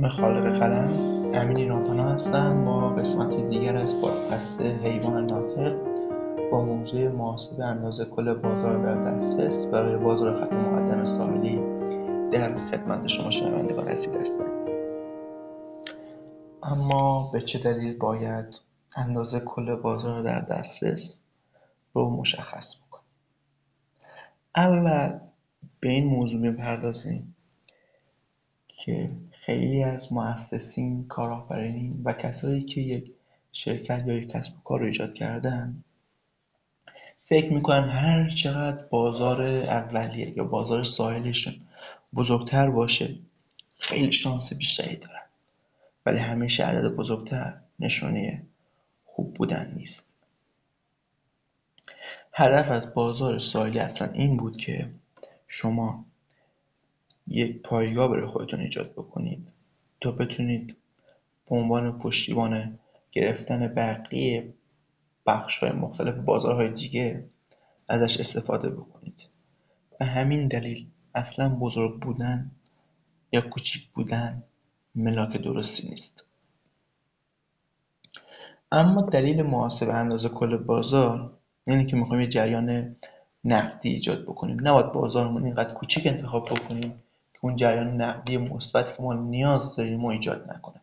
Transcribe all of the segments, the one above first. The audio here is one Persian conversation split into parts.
نام خالق قلم امین ایرانپناه هستم. با قسمت دیگر از پادکست حیوان ناطق با موضوع محاسبه اندازه کل بازار در دسترس برای بازار خط مقدم ساحلی در خدمت شما شنوندگان عزیز هستم. اما به چه دلیل باید اندازه کل بازار در دسترس رو مشخص بکنیم؟ اول به این موضوع می‌پردازیم که خیلی از مؤسسین، کارآفرینین و کسایی که یک شرکت یا یک کسب و کار ایجاد کردن فکر می‌کنن هر چقدر بازار اولیه یا بازار ساحلشون بزرگتر باشه خیلی شانس بیشتری دارن. ولی همیشه عدد بزرگتر نشانه خوب بودن نیست. هدف از بازار ساحلی اصلا این بود که شما یک پایگاه برای خودتون ایجاد بکنید. تا بتونید به عنوان پشتیبان گرفتن بقیه های مختلف بازارهای دیگه ازش استفاده بکنید. به همین دلیل اصلا بزرگ بودن یا کوچیک بودن ملاک درستی نیست. اما دلیل محاسبه اندازه کل بازار اینه که می‌خوایم یه جریان نقدی ایجاد بکنیم. نباید بازارمون اینقدر کوچیک انتخاب بکنیم اون جریان نقدی مثبتی که ما نیاز داریم ما ایجاد نکنه.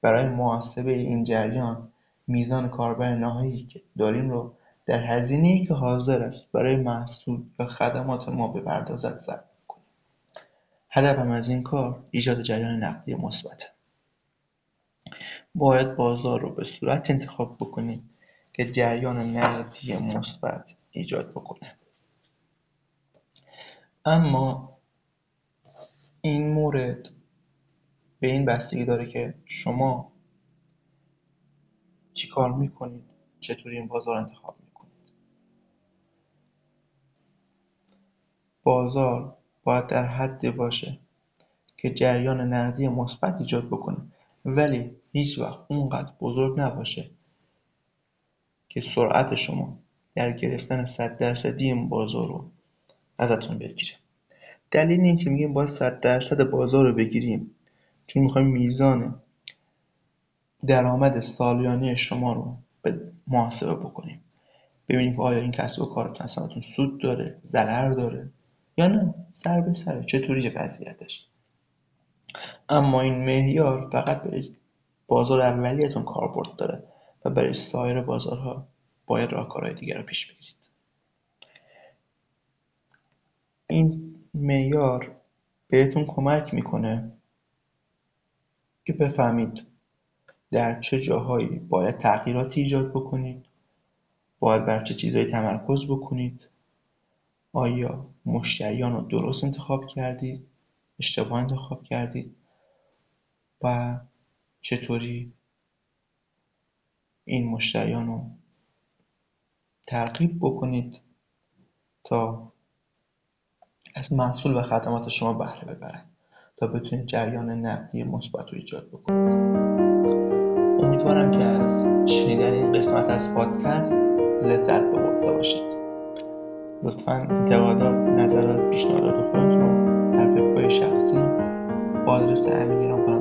برای محاسبه این جریان میزان کاربر نهایی که داریم رو در هزینه‌ای که حاضر است برای محصول یا خدمات ما بپردازد ضبط کنیم. هدفم از این کار ایجاد جریان نقدی مثبته. باید بازار رو به صورت انتخاب بکنیم که جریان نقدی مثبت ایجاد بکنه. اما این مورد به این بستگی داره که شما چیکار می‌کنید؟ چطوری این بازار انتخاب می‌کنید؟ بازار باید در حدی باشه که جریان نقدی مثبت ایجاد بکنه. ولی هیچ وقت اونقدر بزرگ نباشه که سرعت شما در گرفتن صد درصدی این بازار رو ازتون بگیره. دلیل این که میگیم باید صد درصد بازار رو بگیریم چون می‌خوایم میزان درآمد سالیانه شما رو به محاسبه بکنیم. ببینیم که آیا این کسب و کارتون اصلا سود داره ضرر داره یا نه. سر به سره چطوری وضعیتش. اما این معیار فقط برای بازار اولیتون کاربرد داره و برای سایر بازارها باید راهکارهای دیگر رو پیش بگیرید. این معیار بهتون کمک می‌کنه که بفهمید در چه جاهایی باید تغییراتی ایجاد بکنید باید بر چه چیزهایی تمرکز بکنید آیا مشتریان رو درست انتخاب کردید اشتباه انتخاب کردید و چطوری این مشتریان رو ترغیب بکنید تا از محصول و خدمات شما بهره ببرن تا بتونید جریان نقدی مثبت رو ایجاد بکنید. امیدوارم که از شنیدن این قسمت از پادکست لذت ببرده باشید. لطفا انتقادات نظرات پیشنهادات خودتون رو در وبگاه شخصی با آدرس امینیرانپناه